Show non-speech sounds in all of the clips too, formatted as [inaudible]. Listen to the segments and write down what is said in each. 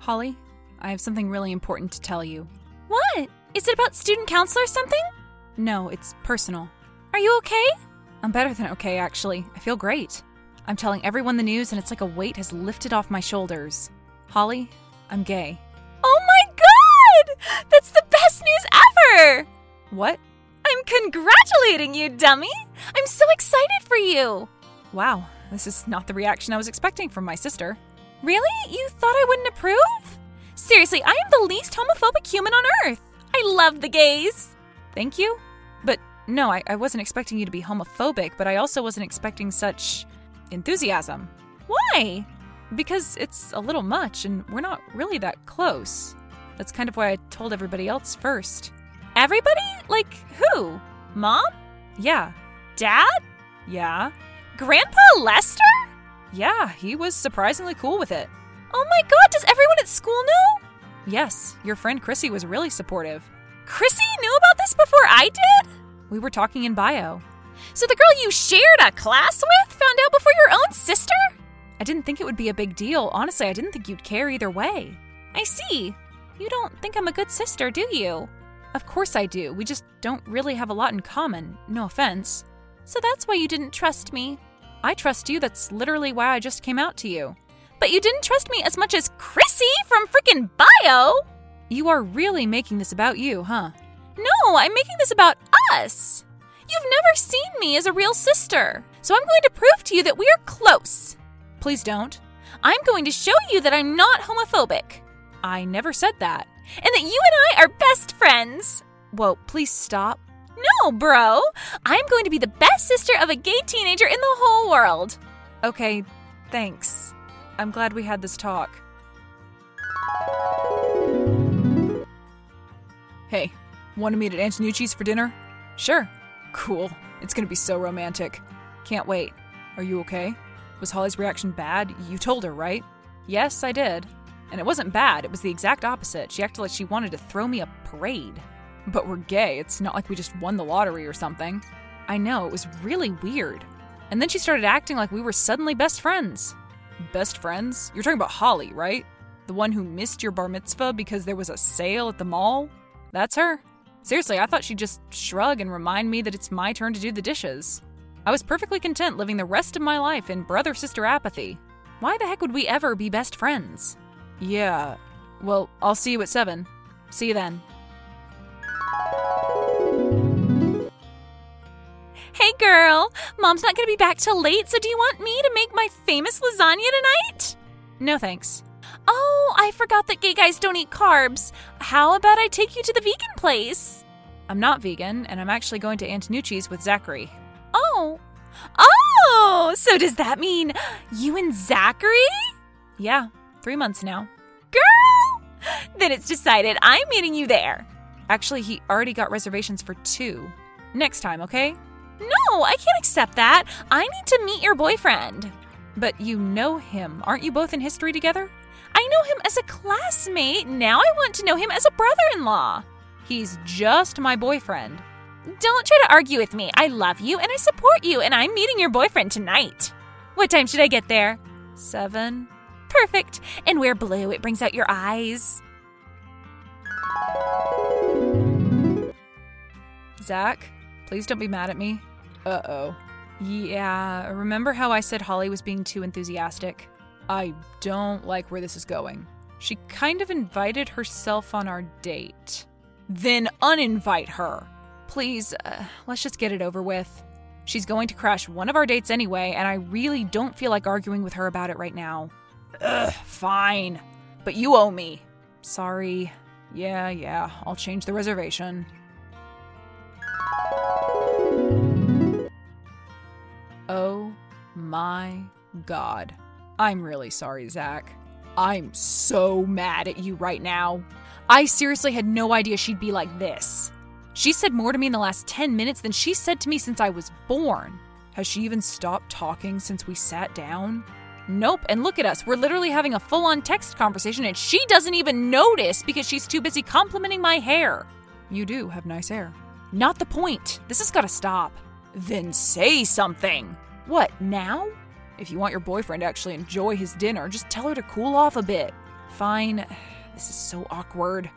Holly, I have something really important to tell you. What? Is it about student council or something? No, it's personal. Are you okay? I'm better than okay, actually. I feel great. I'm telling everyone the news, and it's like a weight has lifted off my shoulders. Holly, I'm gay. Oh my god! That's the best news ever! What? I'm congratulating you, dummy! I'm so excited for you! Wow, this is not the reaction I was expecting from my sister. Really? You thought I wouldn't approve? Seriously, I am the least homophobic human on earth. I love the gays. Thank you. But no, I, I wasn't expecting you to be homophobic, but I also wasn't expecting such enthusiasm. Why? Because it's a little much, and we're not really that close. That's kind of why I told everybody else first. Everybody? Like who? Mom? Yeah. Dad? Yeah. Grandpa Lester? Yeah, he was surprisingly cool with it. Oh my god, does everyone at school know? Yes, your friend Chrissy was really supportive. Chrissy knew about this before I did? We were talking in bio. So the girl you shared a class with found out before your own sister? I didn't think it would be a big deal. Honestly, I didn't think you'd care either way. I see. You don't think I'm a good sister, do you? Of course I do. We just don't really have a lot in common. No offense. So that's why you didn't trust me. I trust you. That's literally why I just came out to you. But you didn't trust me as much as Chrissy from frickin' bio. You are really making this about you, huh? No, I'm making this about us. You've never seen me as a real sister, so I'm going to prove to you that we are close. Please don't. I'm going to show you that I'm not homophobic. I never said that. And that you and I are best friends. Whoa, please stop. No, bro. I'm going to be the best sister of a gay teenager in the whole world. Okay, thanks. I'm glad we had this talk. Hey, want to meet at Antonucci's for dinner? Sure. Cool. It's gonna be so romantic. Can't wait. Are you okay? Was Holly's reaction bad? You told her, right? Yes, I did. And it wasn't bad, it was the exact opposite. She acted like she wanted to throw me a parade. But we're gay, it's not like we just won the lottery or something. I know, it was really weird. And then she started acting like we were suddenly best friends. Best friends? You're talking about Holly, right? The one who missed your bar mitzvah because there was a sale at the mall? That's her. Seriously, I thought she'd just shrug and remind me that it's my turn to do the dishes. I was perfectly content living the rest of my life in brother sister apathy. Why the heck would we ever be best friends? Yeah. Well, I'll see you at 7. See you then. Hey girl, mom's not gonna be back till late, so do you want me to make my famous lasagna tonight? No thanks. Oh, I forgot that gay guys don't eat carbs. How about I take you to the vegan place? I'm not vegan, and I'm actually going to Antonucci's with Zachary. Oh. Oh, so does that mean you and Zachary? Yeah, three months now. Girl! Then it's decided I'm meeting you there. Actually, he already got reservations for two. Next time, okay? No, I can't accept that. I need to meet your boyfriend. But you know him. Aren't you both in history together? I know him as a classmate. Now I want to know him as a brother in law. He's just my boyfriend. Don't try to argue with me. I love you and I support you, and I'm meeting your boyfriend tonight. What time should I get there? Seven. Perfect. And wear blue, it brings out your eyes. Zach, please don't be mad at me. Uh oh. Yeah, remember how I said Holly was being too enthusiastic? I don't like where this is going. She kind of invited herself on our date. Then uninvite her. Please, uh, let's just get it over with. She's going to crash one of our dates anyway, and I really don't feel like arguing with her about it right now. Ugh, fine. But you owe me. Sorry. Yeah, yeah, I'll change the reservation. Oh my god. I'm really sorry, Zach. I'm so mad at you right now. I seriously had no idea she'd be like this. She said more to me in the last 10 minutes than she said to me since I was born. Has she even stopped talking since we sat down? Nope, and look at us. We're literally having a full on text conversation, and she doesn't even notice because she's too busy complimenting my hair. You do have nice hair. Not the point. This has got to stop. Then say something. What, now? If you want your boyfriend to actually enjoy his dinner, just tell her to cool off a bit. Fine. [sighs] This is so awkward.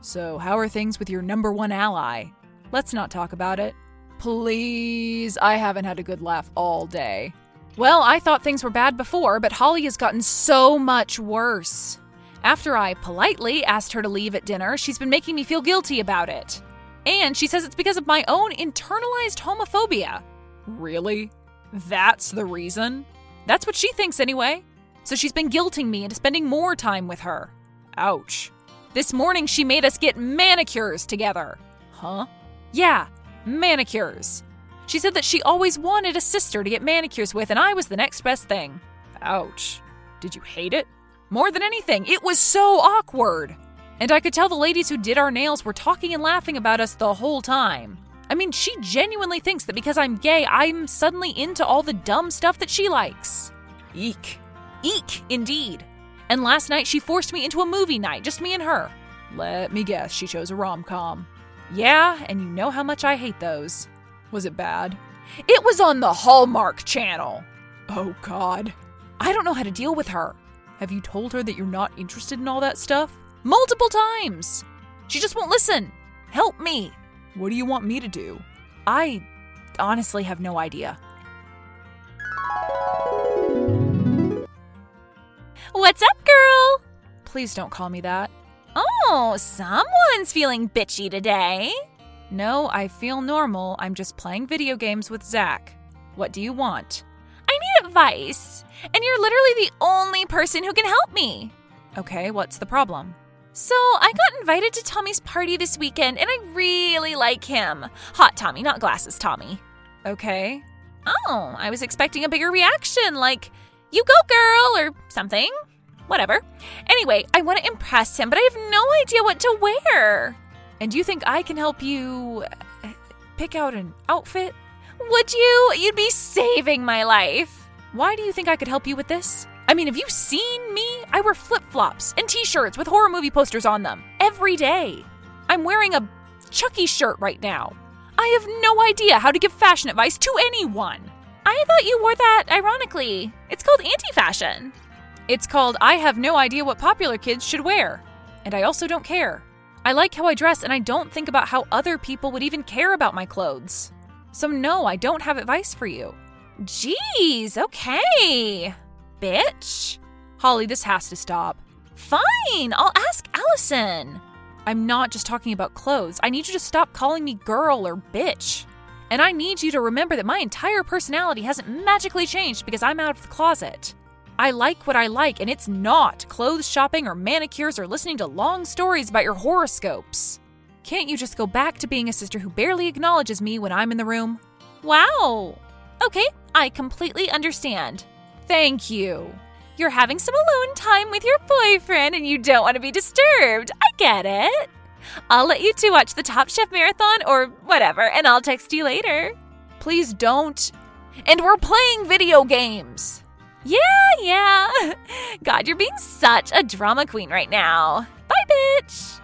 So, how are things with your number one ally? Let's not talk about it. Please, I haven't had a good laugh all day. Well, I thought things were bad before, but Holly has gotten so much worse. After I politely asked her to leave at dinner, she's been making me feel guilty about it. And she says it's because of my own internalized homophobia. Really? That's the reason? That's what she thinks anyway. So she's been guilting me into spending more time with her. Ouch. This morning she made us get manicures together. Huh? Yeah, manicures. She said that she always wanted a sister to get manicures with, and I was the next best thing. Ouch. Did you hate it? More than anything, it was so awkward. And I could tell the ladies who did our nails were talking and laughing about us the whole time. I mean, she genuinely thinks that because I'm gay, I'm suddenly into all the dumb stuff that she likes. Eek. Eek, indeed. And last night she forced me into a movie night, just me and her. Let me guess, she chose a rom com. Yeah, and you know how much I hate those. Was it bad? It was on the Hallmark Channel. Oh, God. I don't know how to deal with her. Have you told her that you're not interested in all that stuff? Multiple times. She just won't listen. Help me. What do you want me to do? I honestly have no idea. What's up, girl? Please don't call me that. Oh, someone's feeling bitchy today. No, I feel normal. I'm just playing video games with Zach. What do you want? Advice, and you're literally the only person who can help me. Okay, what's the problem? So, I got invited to Tommy's party this weekend, and I really like him. Hot Tommy, not glasses Tommy. Okay. Oh, I was expecting a bigger reaction, like, you go, girl, or something. Whatever. Anyway, I want to impress him, but I have no idea what to wear. And do you think I can help you uh, pick out an outfit? Would you? You'd be saving my life. Why do you think I could help you with this? I mean, have you seen me? I wear flip flops and t shirts with horror movie posters on them every day. I'm wearing a Chucky shirt right now. I have no idea how to give fashion advice to anyone. I thought you wore that ironically. It's called anti fashion. It's called I have no idea what popular kids should wear. And I also don't care. I like how I dress and I don't think about how other people would even care about my clothes. So, no, I don't have advice for you. Jeez, okay. Bitch. Holly, this has to stop. Fine, I'll ask Allison. I'm not just talking about clothes. I need you to stop calling me girl or bitch. And I need you to remember that my entire personality hasn't magically changed because I'm out of the closet. I like what I like, and it's not clothes shopping or manicures or listening to long stories about your horoscopes. Can't you just go back to being a sister who barely acknowledges me when I'm in the room? Wow. Okay, I completely understand. Thank you. You're having some alone time with your boyfriend and you don't want to be disturbed. I get it. I'll let you two watch the Top Chef marathon or whatever, and I'll text you later. Please don't. And we're playing video games. Yeah, yeah. [laughs] God, you're being such a drama queen right now. Bye, bitch.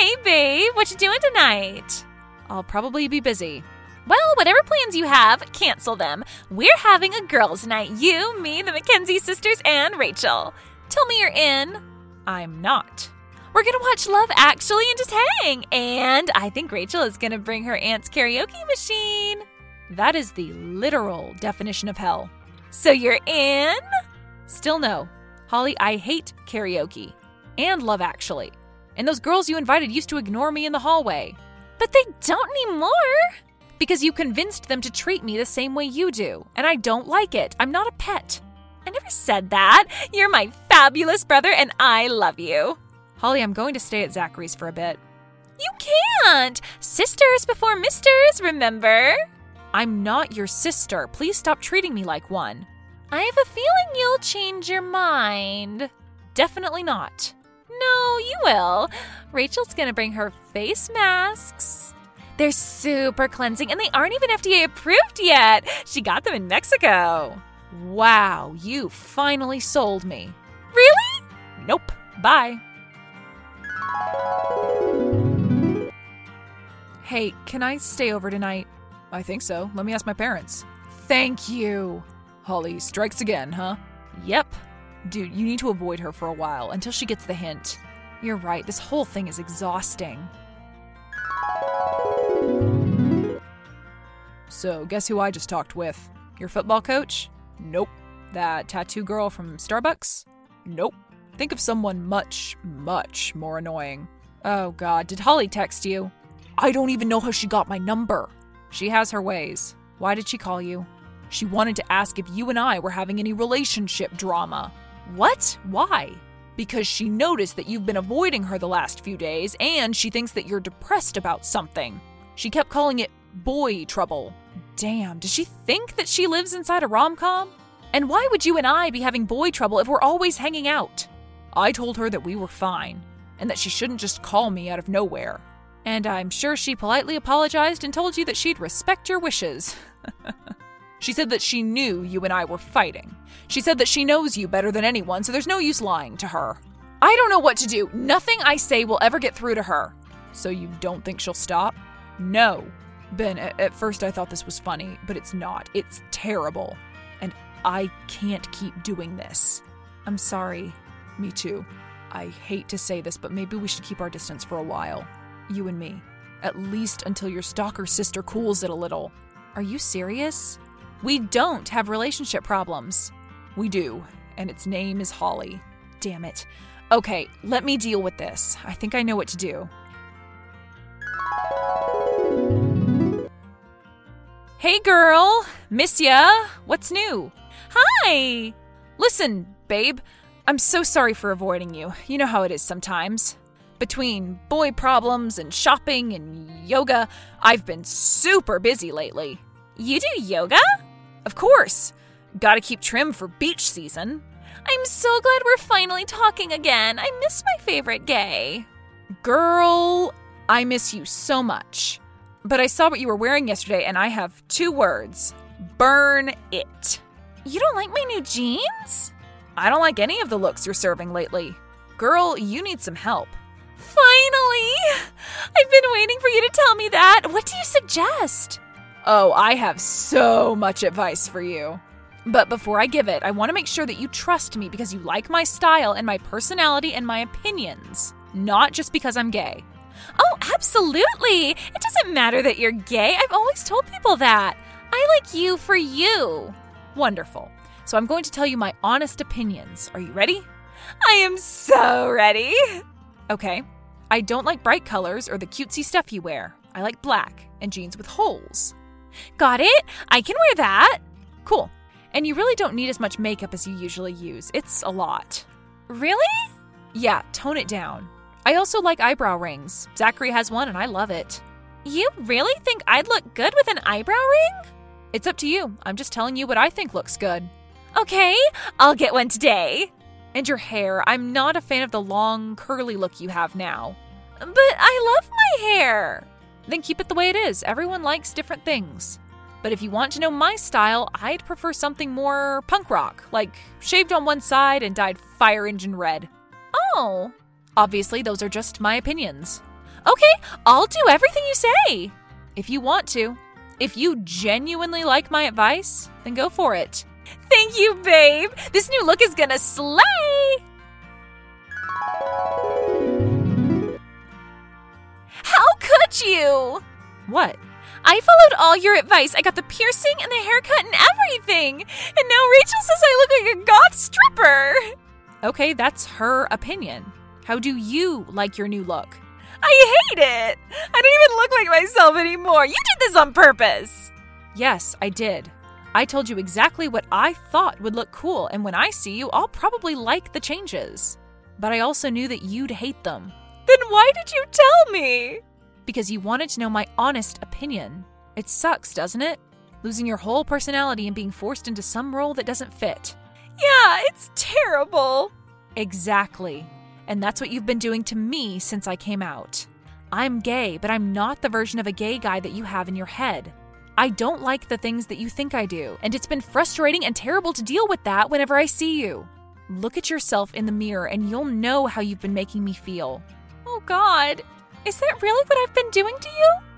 Hey, babe, what you doing tonight? I'll probably be busy. Well, whatever plans you have, cancel them. We're having a girls' night. You, me, the McKenzie sisters, and Rachel. Tell me you're in. I'm not. We're gonna watch Love Actually and just hang. And I think Rachel is gonna bring her aunt's karaoke machine. That is the literal definition of hell. So you're in? Still no. Holly, I hate karaoke. And Love Actually. And those girls you invited used to ignore me in the hallway. But they don't anymore. Because you convinced them to treat me the same way you do. And I don't like it. I'm not a pet. I never said that. You're my fabulous brother and I love you. Holly, I'm going to stay at Zachary's for a bit. You can't! Sisters before misters, remember? I'm not your sister. Please stop treating me like one. I have a feeling you'll change your mind. Definitely not. No, you will. Rachel's gonna bring her face masks. They're super cleansing and they aren't even FDA approved yet. She got them in Mexico. Wow, you finally sold me. Really? Nope. Bye. Hey, can I stay over tonight? I think so. Let me ask my parents. Thank you. Holly strikes again, huh? Yep. Dude, you need to avoid her for a while until she gets the hint. You're right, this whole thing is exhausting. So, guess who I just talked with? Your football coach? Nope. That tattoo girl from Starbucks? Nope. Think of someone much, much more annoying. Oh god, did Holly text you? I don't even know how she got my number. She has her ways. Why did she call you? She wanted to ask if you and I were having any relationship drama. What? Why? Because she noticed that you've been avoiding her the last few days and she thinks that you're depressed about something. She kept calling it boy trouble. Damn, does she think that she lives inside a rom com? And why would you and I be having boy trouble if we're always hanging out? I told her that we were fine and that she shouldn't just call me out of nowhere. And I'm sure she politely apologized and told you that she'd respect your wishes. [laughs] she said that she knew you and I were fighting. She said that she knows you better than anyone, so there's no use lying to her. I don't know what to do. Nothing I say will ever get through to her. So you don't think she'll stop? No. Ben, at first I thought this was funny, but it's not. It's terrible. And I can't keep doing this. I'm sorry. Me too. I hate to say this, but maybe we should keep our distance for a while. You and me. At least until your stalker sister cools it a little. Are you serious? We don't have relationship problems. We do, and its name is Holly. Damn it. Okay, let me deal with this. I think I know what to do. Hey girl, miss ya. What's new? Hi! Listen, babe, I'm so sorry for avoiding you. You know how it is sometimes. Between boy problems and shopping and yoga, I've been super busy lately. You do yoga? Of course. Gotta keep trim for beach season. I'm so glad we're finally talking again. I miss my favorite gay. Girl, I miss you so much. But I saw what you were wearing yesterday, and I have two words burn it. You don't like my new jeans? I don't like any of the looks you're serving lately. Girl, you need some help. Finally! I've been waiting for you to tell me that. What do you suggest? Oh, I have so much advice for you. But before I give it, I want to make sure that you trust me because you like my style and my personality and my opinions, not just because I'm gay. Oh, absolutely. It doesn't matter that you're gay. I've always told people that. I like you for you. Wonderful. So I'm going to tell you my honest opinions. Are you ready? I am so ready. [laughs] Okay. I don't like bright colors or the cutesy stuff you wear. I like black and jeans with holes. Got it? I can wear that. Cool. And you really don't need as much makeup as you usually use. It's a lot. Really? Yeah, tone it down. I also like eyebrow rings. Zachary has one and I love it. You really think I'd look good with an eyebrow ring? It's up to you. I'm just telling you what I think looks good. Okay, I'll get one today. And your hair. I'm not a fan of the long, curly look you have now. But I love my hair. Then keep it the way it is. Everyone likes different things. But if you want to know my style, I'd prefer something more punk rock, like shaved on one side and dyed fire engine red. Oh. Obviously, those are just my opinions. Okay, I'll do everything you say. If you want to. If you genuinely like my advice, then go for it. Thank you, babe. This new look is gonna slay. You? What? I followed all your advice. I got the piercing and the haircut and everything. And now Rachel says I look like a goth stripper. Okay, that's her opinion. How do you like your new look? I hate it. I don't even look like myself anymore. You did this on purpose. Yes, I did. I told you exactly what I thought would look cool, and when I see you, I'll probably like the changes. But I also knew that you'd hate them. Then why did you tell me? Because you wanted to know my honest opinion. It sucks, doesn't it? Losing your whole personality and being forced into some role that doesn't fit. Yeah, it's terrible. Exactly. And that's what you've been doing to me since I came out. I'm gay, but I'm not the version of a gay guy that you have in your head. I don't like the things that you think I do, and it's been frustrating and terrible to deal with that whenever I see you. Look at yourself in the mirror and you'll know how you've been making me feel. Oh, God. Is that really what I've been doing to you?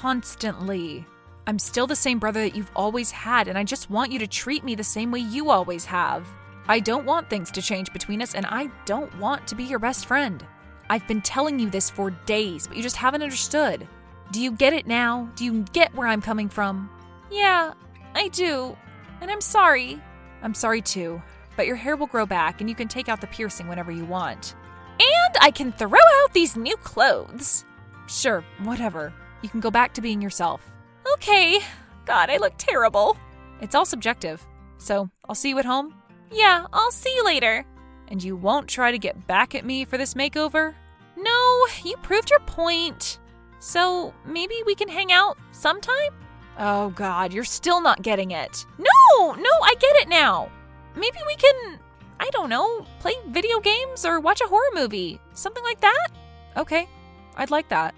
constantly. I'm still the same brother that you've always had, and I just want you to treat me the same way you always have. I don't want things to change between us, and I don't want to be your best friend. I've been telling you this for days, but you just haven't understood. Do you get it now? Do you get where I'm coming from? Yeah, I do. And I'm sorry. I'm sorry too, but your hair will grow back and you can take out the piercing whenever you want. I can throw out these new clothes. Sure, whatever. You can go back to being yourself. Okay. God, I look terrible. It's all subjective. So, I'll see you at home? Yeah, I'll see you later. And you won't try to get back at me for this makeover? No, you proved your point. So, maybe we can hang out sometime? Oh god, you're still not getting it. No, no, I get it now. Maybe we can, I don't know, play video games or watch a horror movie. Something like that? Okay, I'd like that.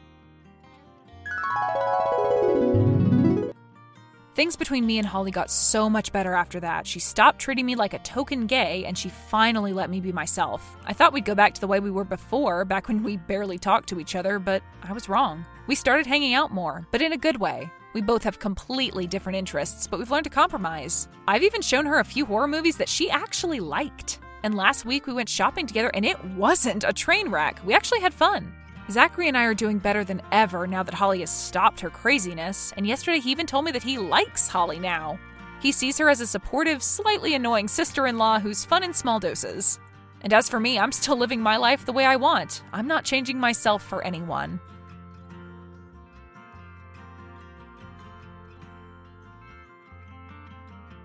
Things between me and Holly got so much better after that. She stopped treating me like a token gay and she finally let me be myself. I thought we'd go back to the way we were before, back when we barely talked to each other, but I was wrong. We started hanging out more, but in a good way. We both have completely different interests, but we've learned to compromise. I've even shown her a few horror movies that she actually liked. And last week we went shopping together and it wasn't a train wreck. We actually had fun. Zachary and I are doing better than ever now that Holly has stopped her craziness, and yesterday he even told me that he likes Holly now. He sees her as a supportive, slightly annoying sister in law who's fun in small doses. And as for me, I'm still living my life the way I want. I'm not changing myself for anyone.